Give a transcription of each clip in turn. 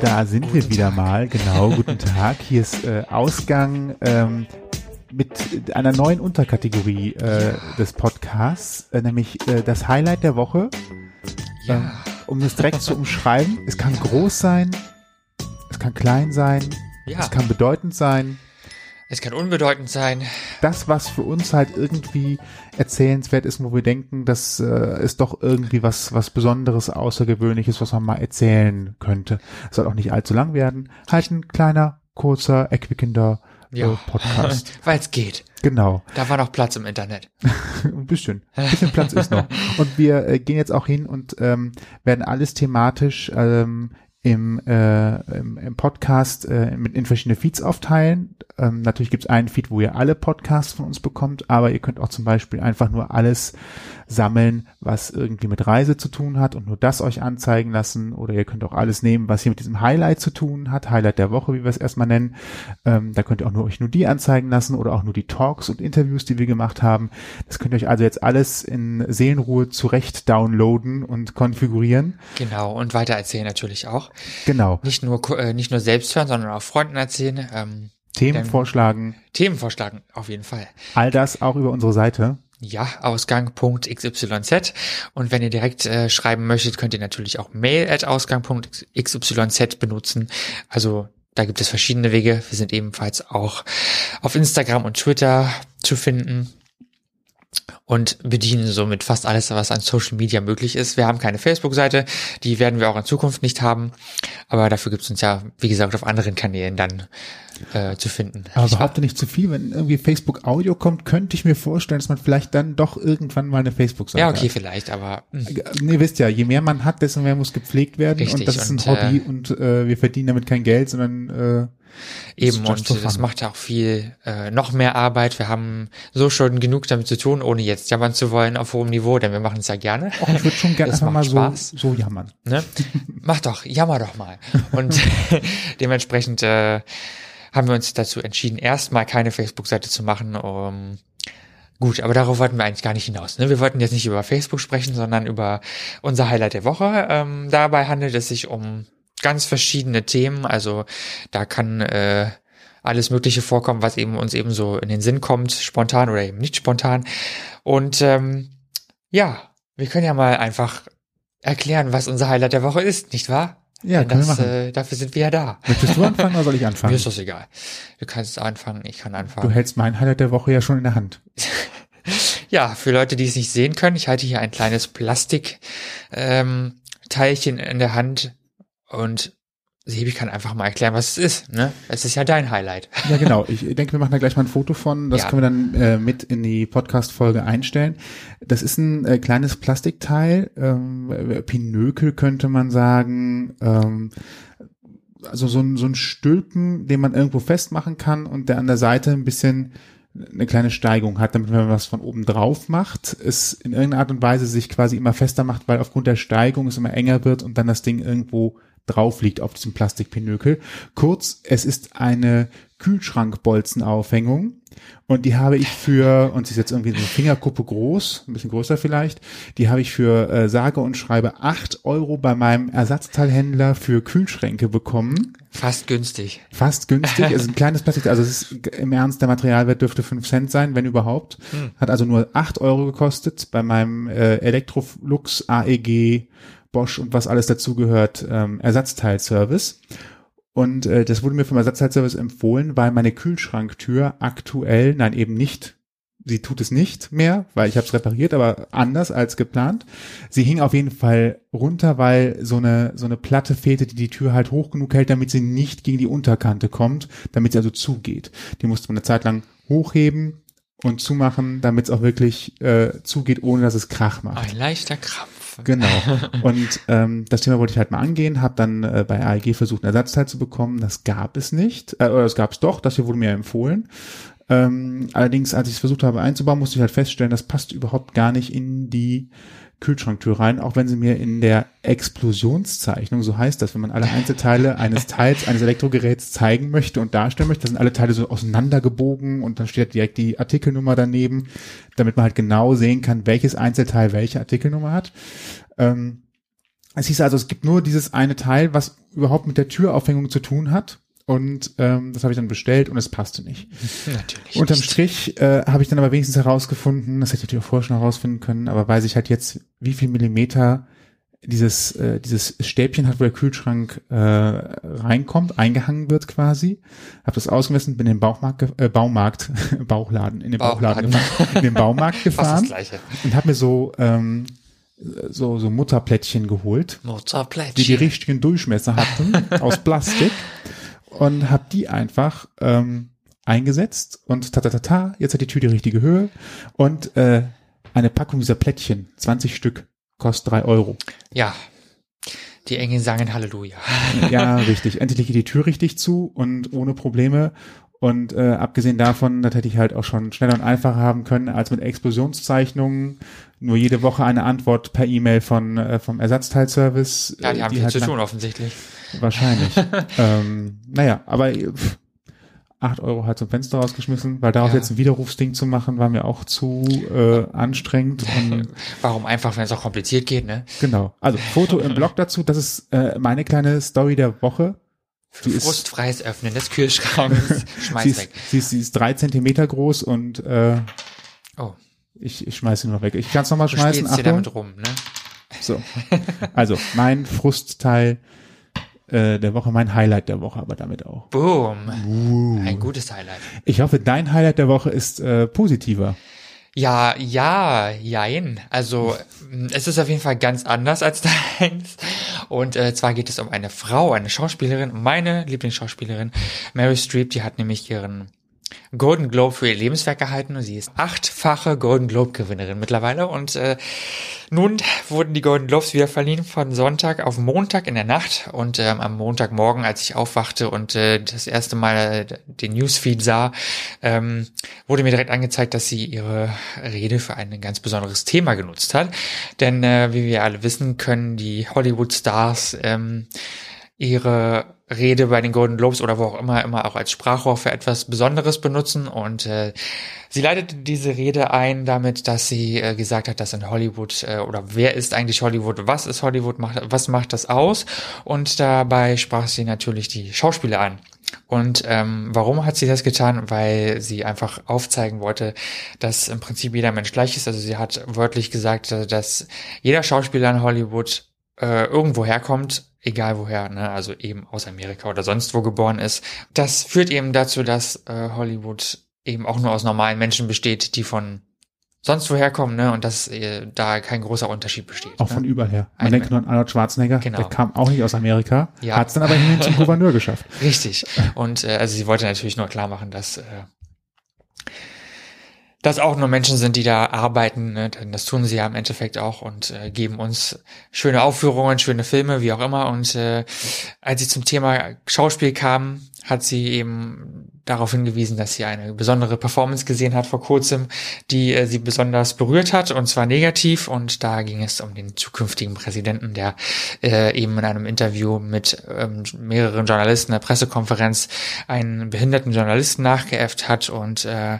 Da sind guten wir wieder Tag. mal. Genau, guten Tag. Hier ist äh, Ausgang ähm, mit einer neuen Unterkategorie äh, des Podcasts, äh, nämlich äh, das Highlight der Woche. Ja. Ähm, um es direkt zu umschreiben, es kann groß sein, es kann klein sein, ja. es kann bedeutend sein. Es kann unbedeutend sein. Das, was für uns halt irgendwie erzählenswert ist, wo wir denken, das äh, ist doch irgendwie was, was Besonderes, Außergewöhnliches, was man mal erzählen könnte. Es soll auch nicht allzu lang werden. Halt ein kleiner, kurzer, erquickender äh, ja. Podcast. Weil es geht. Genau. Da war noch Platz im Internet. ein bisschen. Ein bisschen Platz ist noch. Und wir äh, gehen jetzt auch hin und ähm, werden alles thematisch ähm, im, äh, im, im Podcast äh, mit in verschiedene Feeds aufteilen. Ähm, natürlich gibt es einen Feed, wo ihr alle Podcasts von uns bekommt, aber ihr könnt auch zum Beispiel einfach nur alles sammeln, was irgendwie mit Reise zu tun hat und nur das euch anzeigen lassen. Oder ihr könnt auch alles nehmen, was hier mit diesem Highlight zu tun hat, Highlight der Woche, wie wir es erstmal nennen. Ähm, da könnt ihr auch nur euch nur die anzeigen lassen oder auch nur die Talks und Interviews, die wir gemacht haben. Das könnt ihr euch also jetzt alles in Seelenruhe zurecht downloaden und konfigurieren. Genau, und weiter erzählen natürlich auch. Genau. Nicht nur, äh, nicht nur selbst hören, sondern auch Freunden erzählen. Ähm, Themen vorschlagen. Themen vorschlagen, auf jeden Fall. All das auch über unsere Seite. Ja, Ausgang.xyz. Und wenn ihr direkt äh, schreiben möchtet, könnt ihr natürlich auch mail at Ausgang.xyz benutzen. Also da gibt es verschiedene Wege. Wir sind ebenfalls auch auf Instagram und Twitter zu finden und bedienen somit fast alles, was an Social Media möglich ist. Wir haben keine Facebook-Seite, die werden wir auch in Zukunft nicht haben, aber dafür gibt es uns ja, wie gesagt, auf anderen Kanälen dann äh, zu finden. Aber behaupte nicht zu viel, wenn irgendwie Facebook Audio kommt, könnte ich mir vorstellen, dass man vielleicht dann doch irgendwann mal eine Facebook-Seite hat. Ja, okay, hat. vielleicht, aber. Mh. Hm. Äh, ihr wisst ja, je mehr man hat, desto mehr muss gepflegt werden Richtig, und das ist ein Hobby äh, und äh, wir verdienen damit kein Geld, sondern äh, Eben, und das macht ja auch viel, äh, noch mehr Arbeit. Wir haben so schon genug damit zu tun, ohne jetzt jammern zu wollen auf hohem Niveau, denn wir machen es ja gerne. Och, ich würde schon gerne einfach mal so, so jammern. Ne? Mach doch, jammer doch mal. Und dementsprechend äh, haben wir uns dazu entschieden, erstmal keine Facebook-Seite zu machen, um Gut, aber darauf wollten wir eigentlich gar nicht hinaus. Ne? Wir wollten jetzt nicht über Facebook sprechen, sondern über unser Highlight der Woche. Ähm, dabei handelt es sich um ganz verschiedene Themen. Also da kann äh, alles Mögliche vorkommen, was eben uns eben so in den Sinn kommt, spontan oder eben nicht spontan. Und ähm, ja, wir können ja mal einfach erklären, was unser Highlight der Woche ist, nicht wahr? Ja, können das, wir machen. Äh, dafür sind wir ja da. Möchtest du anfangen oder soll ich anfangen? Mir ist das egal. Du kannst anfangen, ich kann anfangen. Du hältst mein Highlight der Woche ja schon in der Hand. ja, für Leute, die es nicht sehen können, ich halte hier ein kleines Plastik ähm, Teilchen in der Hand und Sebi kann einfach mal erklären, was es ist. Ne? Es ist ja dein Highlight. Ja, genau. Ich denke, wir machen da gleich mal ein Foto von. Das ja. können wir dann äh, mit in die Podcast-Folge einstellen. Das ist ein äh, kleines Plastikteil, ähm, Pinökel könnte man sagen. Ähm, also so ein, so ein Stülpen, den man irgendwo festmachen kann und der an der Seite ein bisschen eine kleine Steigung hat, damit wenn man was von oben drauf macht, es in irgendeiner Art und Weise sich quasi immer fester macht, weil aufgrund der Steigung es immer enger wird und dann das Ding irgendwo drauf liegt auf diesem Plastikpinökel. Kurz, es ist eine Kühlschrankbolzenaufhängung und die habe ich für, und sie ist jetzt irgendwie so eine Fingerkuppe groß, ein bisschen größer vielleicht, die habe ich für äh, sage und schreibe acht Euro bei meinem Ersatzteilhändler für Kühlschränke bekommen. Fast günstig. Fast günstig. es ist ein kleines Plastik, also es ist im Ernst, der Materialwert dürfte fünf Cent sein, wenn überhaupt. Hm. Hat also nur acht Euro gekostet bei meinem äh, Electrolux AEG Bosch und was alles dazugehört, ähm, Ersatzteilservice. Und äh, das wurde mir vom Ersatzteilservice empfohlen, weil meine Kühlschranktür aktuell, nein eben nicht, sie tut es nicht mehr, weil ich habe es repariert, aber anders als geplant. Sie hing auf jeden Fall runter, weil so eine so eine Platte fehlte, die die Tür halt hoch genug hält, damit sie nicht gegen die Unterkante kommt, damit sie also zugeht. Die musste man eine Zeit lang hochheben und zumachen, damit es auch wirklich äh, zugeht, ohne dass es Krach macht. Ein leichter Krampf. Genau. Und ähm, das Thema wollte ich halt mal angehen, habe dann äh, bei AEG versucht, ein Ersatzteil zu bekommen. Das gab es nicht. Äh, oder es gab es doch, das hier wurde mir empfohlen. Ähm, allerdings, als ich es versucht habe einzubauen, musste ich halt feststellen, das passt überhaupt gar nicht in die Kühlschranktür rein, auch wenn sie mir in der Explosionszeichnung, so heißt das, wenn man alle Einzelteile eines Teils, eines Elektrogeräts zeigen möchte und darstellen möchte, da sind alle Teile so auseinandergebogen und dann steht direkt die Artikelnummer daneben, damit man halt genau sehen kann, welches Einzelteil welche Artikelnummer hat. Ähm, Es hieß also, es gibt nur dieses eine Teil, was überhaupt mit der Türaufhängung zu tun hat. Und ähm, das habe ich dann bestellt und es passte nicht. Natürlich. Unterm nicht. Strich äh, habe ich dann aber wenigstens herausgefunden, das hätte ich natürlich auch vorher schon herausfinden können, aber weiß ich halt jetzt, wie viel Millimeter dieses, äh, dieses Stäbchen hat, wo der Kühlschrank äh, reinkommt, eingehangen wird quasi. Habe das ausgemessen, bin in den Bauchmarkt, äh, Baumarkt, Bauchladen, in den Bauchladen, Bauchladen. gefahren, in den Baumarkt gefahren und habe mir so ähm, so so Mutterplättchen geholt Mozartplättchen. die die richtigen Durchmesser hatten aus Plastik und habe die einfach ähm, eingesetzt und ta ta ta ta, jetzt hat die Tür die richtige Höhe und äh, eine Packung dieser Plättchen, 20 Stück, kostet drei Euro. Ja. Die Engel sagen Halleluja. Ja, richtig. Endlich geht die Tür richtig zu und ohne Probleme. Und äh, abgesehen davon, das hätte ich halt auch schon schneller und einfacher haben können als mit Explosionszeichnungen. Nur jede Woche eine Antwort per E-Mail von äh, vom Ersatzteilservice. Ja, die äh, haben viel halt zu tun offensichtlich. Wahrscheinlich. ähm, naja, aber pff, acht Euro halt zum Fenster rausgeschmissen, weil daraus Ja. jetzt ein Widerrufsding zu machen, war mir auch zu äh, anstrengend. Und Warum einfach, wenn es auch kompliziert geht, ne? genau. Also Foto im Blog dazu, das ist äh, meine kleine Story der Woche. Die ist, Frustfreies Öffnen des Kühlschranks. Schmeiß sie, ist, weg. sie, ist, sie ist drei Zentimeter groß und äh, Oh, ich, ich schmeiße ihn noch weg. Ich kann es nochmal du schmeißen. spielst dir Achtung. damit rum, ne? So. Also mein Frustteil äh, der Woche, mein Highlight der Woche, aber damit auch. Boom. Uh. Ein gutes Highlight. Ich hoffe, dein Highlight der Woche ist äh, positiver. Ja, ja, jein. Also mh, es ist auf jeden Fall ganz anders als deins. Und äh, zwar geht es um eine Frau, eine Schauspielerin, meine Lieblingsschauspielerin, Mary Streep, die hat nämlich ihren Golden Globe für ihr Lebenswerk erhalten und sie ist achtfache Golden Globe Gewinnerin mittlerweile und äh, nun wurden die Golden Globes wieder verliehen von Sonntag auf Montag in der Nacht und ähm, am Montagmorgen, als ich aufwachte und äh, das erste Mal äh, den Newsfeed sah, ähm, wurde mir direkt angezeigt, dass sie ihre Rede für ein ganz besonderes Thema genutzt hat. Denn äh, wie wir alle wissen, können die Hollywood-Stars ähm, ihre Rede bei den Golden Globes oder wo auch immer immer auch als Sprachrohr für etwas Besonderes benutzen und äh, sie leitete diese Rede ein damit, dass sie äh, gesagt hat, dass in Hollywood äh, oder wer ist eigentlich Hollywood, was ist Hollywood, macht, was macht das aus und dabei sprach sie natürlich die Schauspieler an. Und ähm, warum hat sie das getan? Weil sie einfach aufzeigen wollte, dass im Prinzip jeder Mensch gleich ist. Also sie hat wörtlich gesagt, dass jeder Schauspieler in Hollywood äh, irgendwo herkommt, egal woher, ne, also eben aus Amerika oder sonst wo geboren ist. Das führt eben dazu, dass äh, Hollywood eben auch nur aus normalen Menschen besteht, die von sonst woher kommen, ne, und dass äh, da kein großer Unterschied besteht. Auch ne? von überall her. Man Ein- denkt nur an Arnold Schwarzenegger, Genau. der kam auch nicht aus Amerika, Ja. hat es dann aber hin zum Gouverneur geschafft. Richtig. Und äh, also sie wollte natürlich nur klar machen, dass äh, dass auch nur Menschen sind, die da arbeiten, ne? denn das tun sie ja im Endeffekt auch und äh, geben uns schöne Aufführungen, schöne Filme, wie auch immer. Und äh, als sie zum Thema Schauspiel kam, hat sie eben darauf hingewiesen, dass sie eine besondere Performance gesehen hat vor kurzem, die äh, sie besonders berührt hat, und zwar negativ. Und da ging es um den zukünftigen Präsidenten, der äh, eben in einem Interview mit ähm, mehreren Journalisten, einer Pressekonferenz, einen behinderten Journalisten nachgeäfft hat und äh,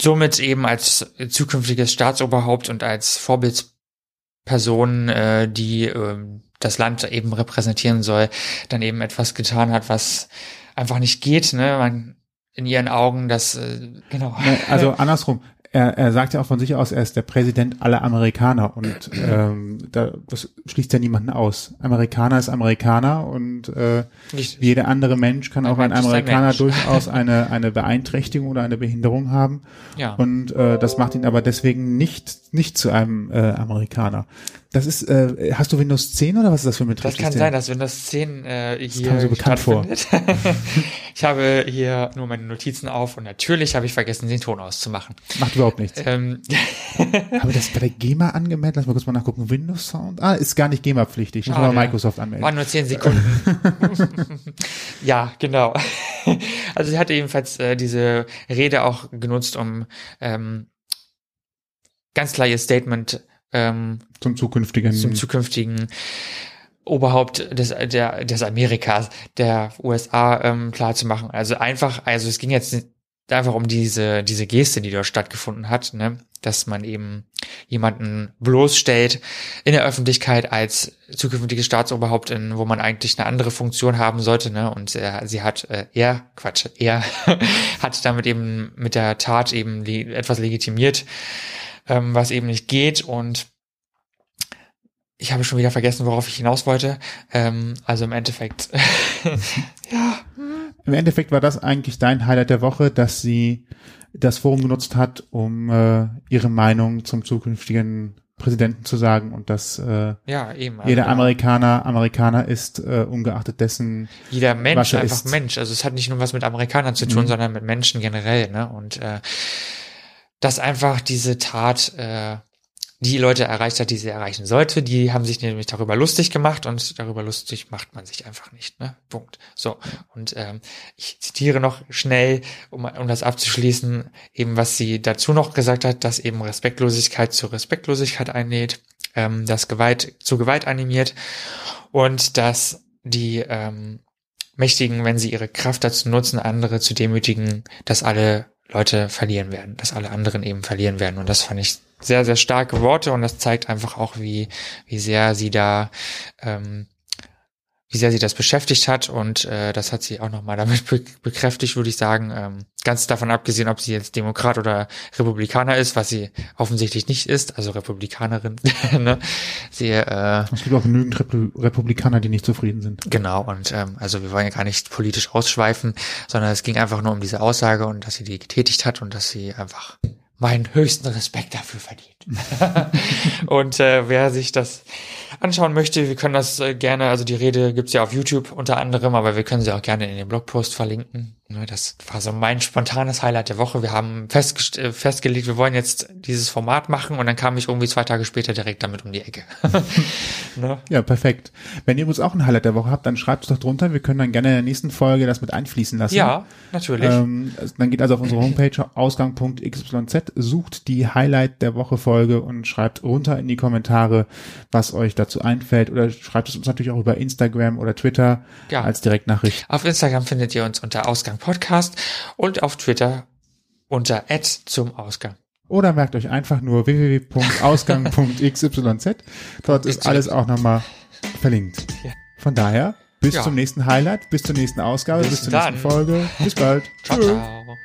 somit eben als zukünftiges Staatsoberhaupt und als Vorbildsperson, äh, die äh, das Land eben repräsentieren soll, dann eben etwas getan hat, was einfach nicht geht, ne? Man in ihren Augen, das äh, genau. Ne, Also andersrum. Er, er sagt ja auch von sich aus, er ist der Präsident aller Amerikaner und ähm, da, das schließt ja niemanden aus. Amerikaner ist Amerikaner und äh, Nicht, wie jeder andere Mensch kann Ein auch ein Mensch ein Amerikaner Mensch. durchaus eine, eine Beeinträchtigung oder eine Behinderung haben. ja. Und äh, das macht ihn aber deswegen nicht, nicht zu einem äh, Amerikaner. Das ist, äh, hast du Windows 10 oder was ist das für ein Das kann Betriebssystem? sein, dass Windows 10 äh, hier mir so bekannt vor. ich habe hier nur meine Notizen auf und natürlich habe ich vergessen, den Ton auszumachen. Macht überhaupt nichts. Ähm, Habe das bei der GEMA angemeldet? Lass mal kurz mal nachgucken. Windows Sound? Ah, ist gar nicht GEMA-pflichtig. Muss man Schade. bei Microsoft anmelden. Waren nur zehn Sekunden. ja, genau. Also sie hatte ebenfalls äh, diese Rede auch genutzt, um ähm, ganz klar ihr Statement ähm, Zum zukünftigen. zum zukünftigen Oberhaupt des, der, des Amerikas, der USA ähm, klar zu machen. Also einfach, also es ging jetzt einfach um diese, diese Geste, die dort stattgefunden hat, ne, dass man eben jemanden bloßstellt in der Öffentlichkeit als zukünftiges Staatsoberhaupt, in, wo man eigentlich eine andere Funktion haben sollte, ne, und äh, sie hat, äh, er, Quatsch, er hat damit eben mit der Tat eben etwas legitimiert, ähm, was eben nicht geht und ich habe schon wieder vergessen, worauf ich hinaus wollte. Ähm, also im Endeffekt, ja. Im Endeffekt war das eigentlich dein Highlight der Woche, dass sie das Forum genutzt hat, um äh, ihre Meinung zum zukünftigen Präsidenten zu sagen und dass äh, ja, eben, also jeder Amerikaner Amerikaner ist, äh, ungeachtet dessen. Jeder Mensch einfach ist. Mensch. Also es hat nicht nur was mit Amerikanern zu tun, mhm. sondern mit Menschen generell. Ne? Und äh, dass einfach diese Tat äh, die Leute erreicht hat, die sie erreichen sollte. Die haben sich nämlich darüber lustig gemacht und darüber lustig macht man sich einfach nicht. Ne? Punkt. So. Und ähm, ich zitiere noch schnell, um, um das abzuschließen, eben was sie dazu noch gesagt hat, dass eben Respektlosigkeit zu Respektlosigkeit einlädt, ähm, dass Gewalt zu Gewalt animiert und dass die ähm, Mächtigen, wenn sie ihre Kraft dazu nutzen, andere zu demütigen, dass alle Leute verlieren werden, dass alle anderen eben verlieren werden. Und das fand ich sehr, sehr starke Worte und das zeigt einfach auch, wie, wie sehr sie da ähm, wie sehr sie das beschäftigt hat und äh, das hat sie auch nochmal damit be bekräftigt, würde ich sagen. Ähm, ganz davon abgesehen, ob sie jetzt Demokrat oder Republikaner ist, was sie offensichtlich nicht ist, also Republikanerin. ne? sie, äh, es gibt auch genügend Repu Republikaner, die nicht zufrieden sind. Genau, und ähm, also wir wollen ja gar nicht politisch ausschweifen, sondern es ging einfach nur um diese Aussage und dass sie die getätigt hat und dass sie einfach meinen höchsten Respekt dafür verdient. und äh, wer sich das anschauen möchte, wir können das äh, gerne, also die Rede gibt's ja auf YouTube unter anderem, aber wir können sie auch gerne in den Blogpost verlinken. Ne, das war so mein spontanes Highlight der Woche. Wir haben festge äh, festgelegt, wir wollen jetzt dieses Format machen und dann kam ich irgendwie zwei Tage später direkt damit um die Ecke. ne? Ja, perfekt. Wenn ihr uns auch ein Highlight der Woche habt, dann schreibt es doch drunter. Wir können dann gerne in der nächsten Folge das mit einfließen lassen. Ja, natürlich. Ähm, dann geht also auf unsere Homepage ausgang.xyz, sucht die Highlight der Woche Folge und schreibt runter in die Kommentare, was euch dazu einfällt oder schreibt es uns natürlich auch über Instagram oder Twitter ja. als Direktnachricht. Auf Instagram findet ihr uns unter Ausgang Podcast und auf Twitter unter Ad zum Ausgang. Oder merkt euch einfach nur www.ausgang.xyz. Dort ist alles auch nochmal verlinkt. Von daher, bis ja. zum nächsten Highlight, bis zur nächsten Ausgabe, bis, bis zur nächsten Folge. Bis bald. Ciao, ciao.